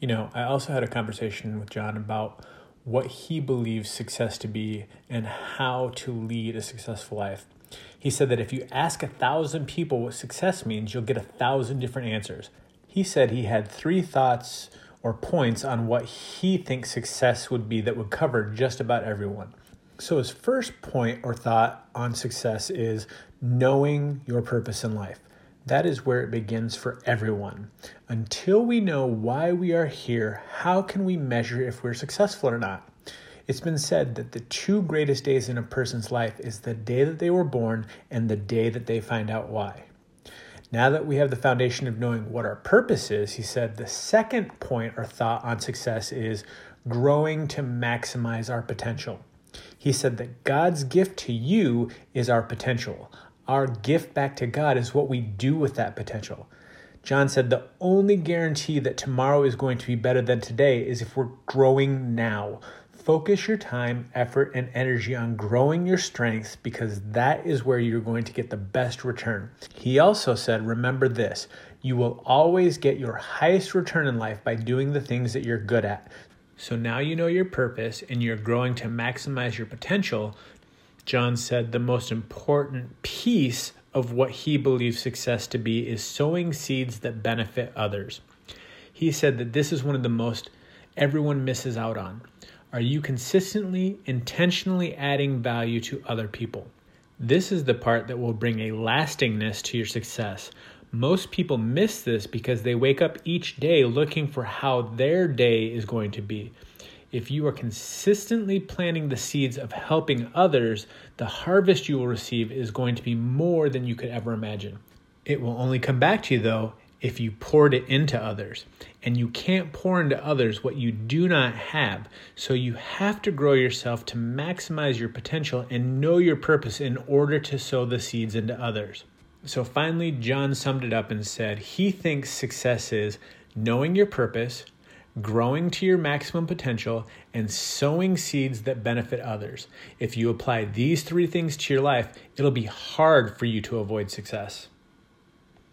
You know, I also had a conversation with John about what he believes success to be and how to lead a successful life. He said that if you ask a thousand people what success means, you'll get a thousand different answers. He said he had three thoughts or points on what he thinks success would be that would cover just about everyone. So, his first point or thought on success is knowing your purpose in life. That is where it begins for everyone. Until we know why we are here, how can we measure if we're successful or not? It's been said that the two greatest days in a person's life is the day that they were born and the day that they find out why. Now that we have the foundation of knowing what our purpose is, he said the second point or thought on success is growing to maximize our potential. He said that God's gift to you is our potential. Our gift back to God is what we do with that potential. John said the only guarantee that tomorrow is going to be better than today is if we're growing now. Focus your time, effort, and energy on growing your strengths because that is where you're going to get the best return. He also said, Remember this you will always get your highest return in life by doing the things that you're good at. So now you know your purpose and you're growing to maximize your potential. John said the most important piece of what he believes success to be is sowing seeds that benefit others. He said that this is one of the most everyone misses out on. Are you consistently, intentionally adding value to other people? This is the part that will bring a lastingness to your success. Most people miss this because they wake up each day looking for how their day is going to be. If you are consistently planting the seeds of helping others, the harvest you will receive is going to be more than you could ever imagine. It will only come back to you, though, if you poured it into others. And you can't pour into others what you do not have. So you have to grow yourself to maximize your potential and know your purpose in order to sow the seeds into others. So finally, John summed it up and said he thinks success is knowing your purpose, growing to your maximum potential, and sowing seeds that benefit others. If you apply these three things to your life, it'll be hard for you to avoid success.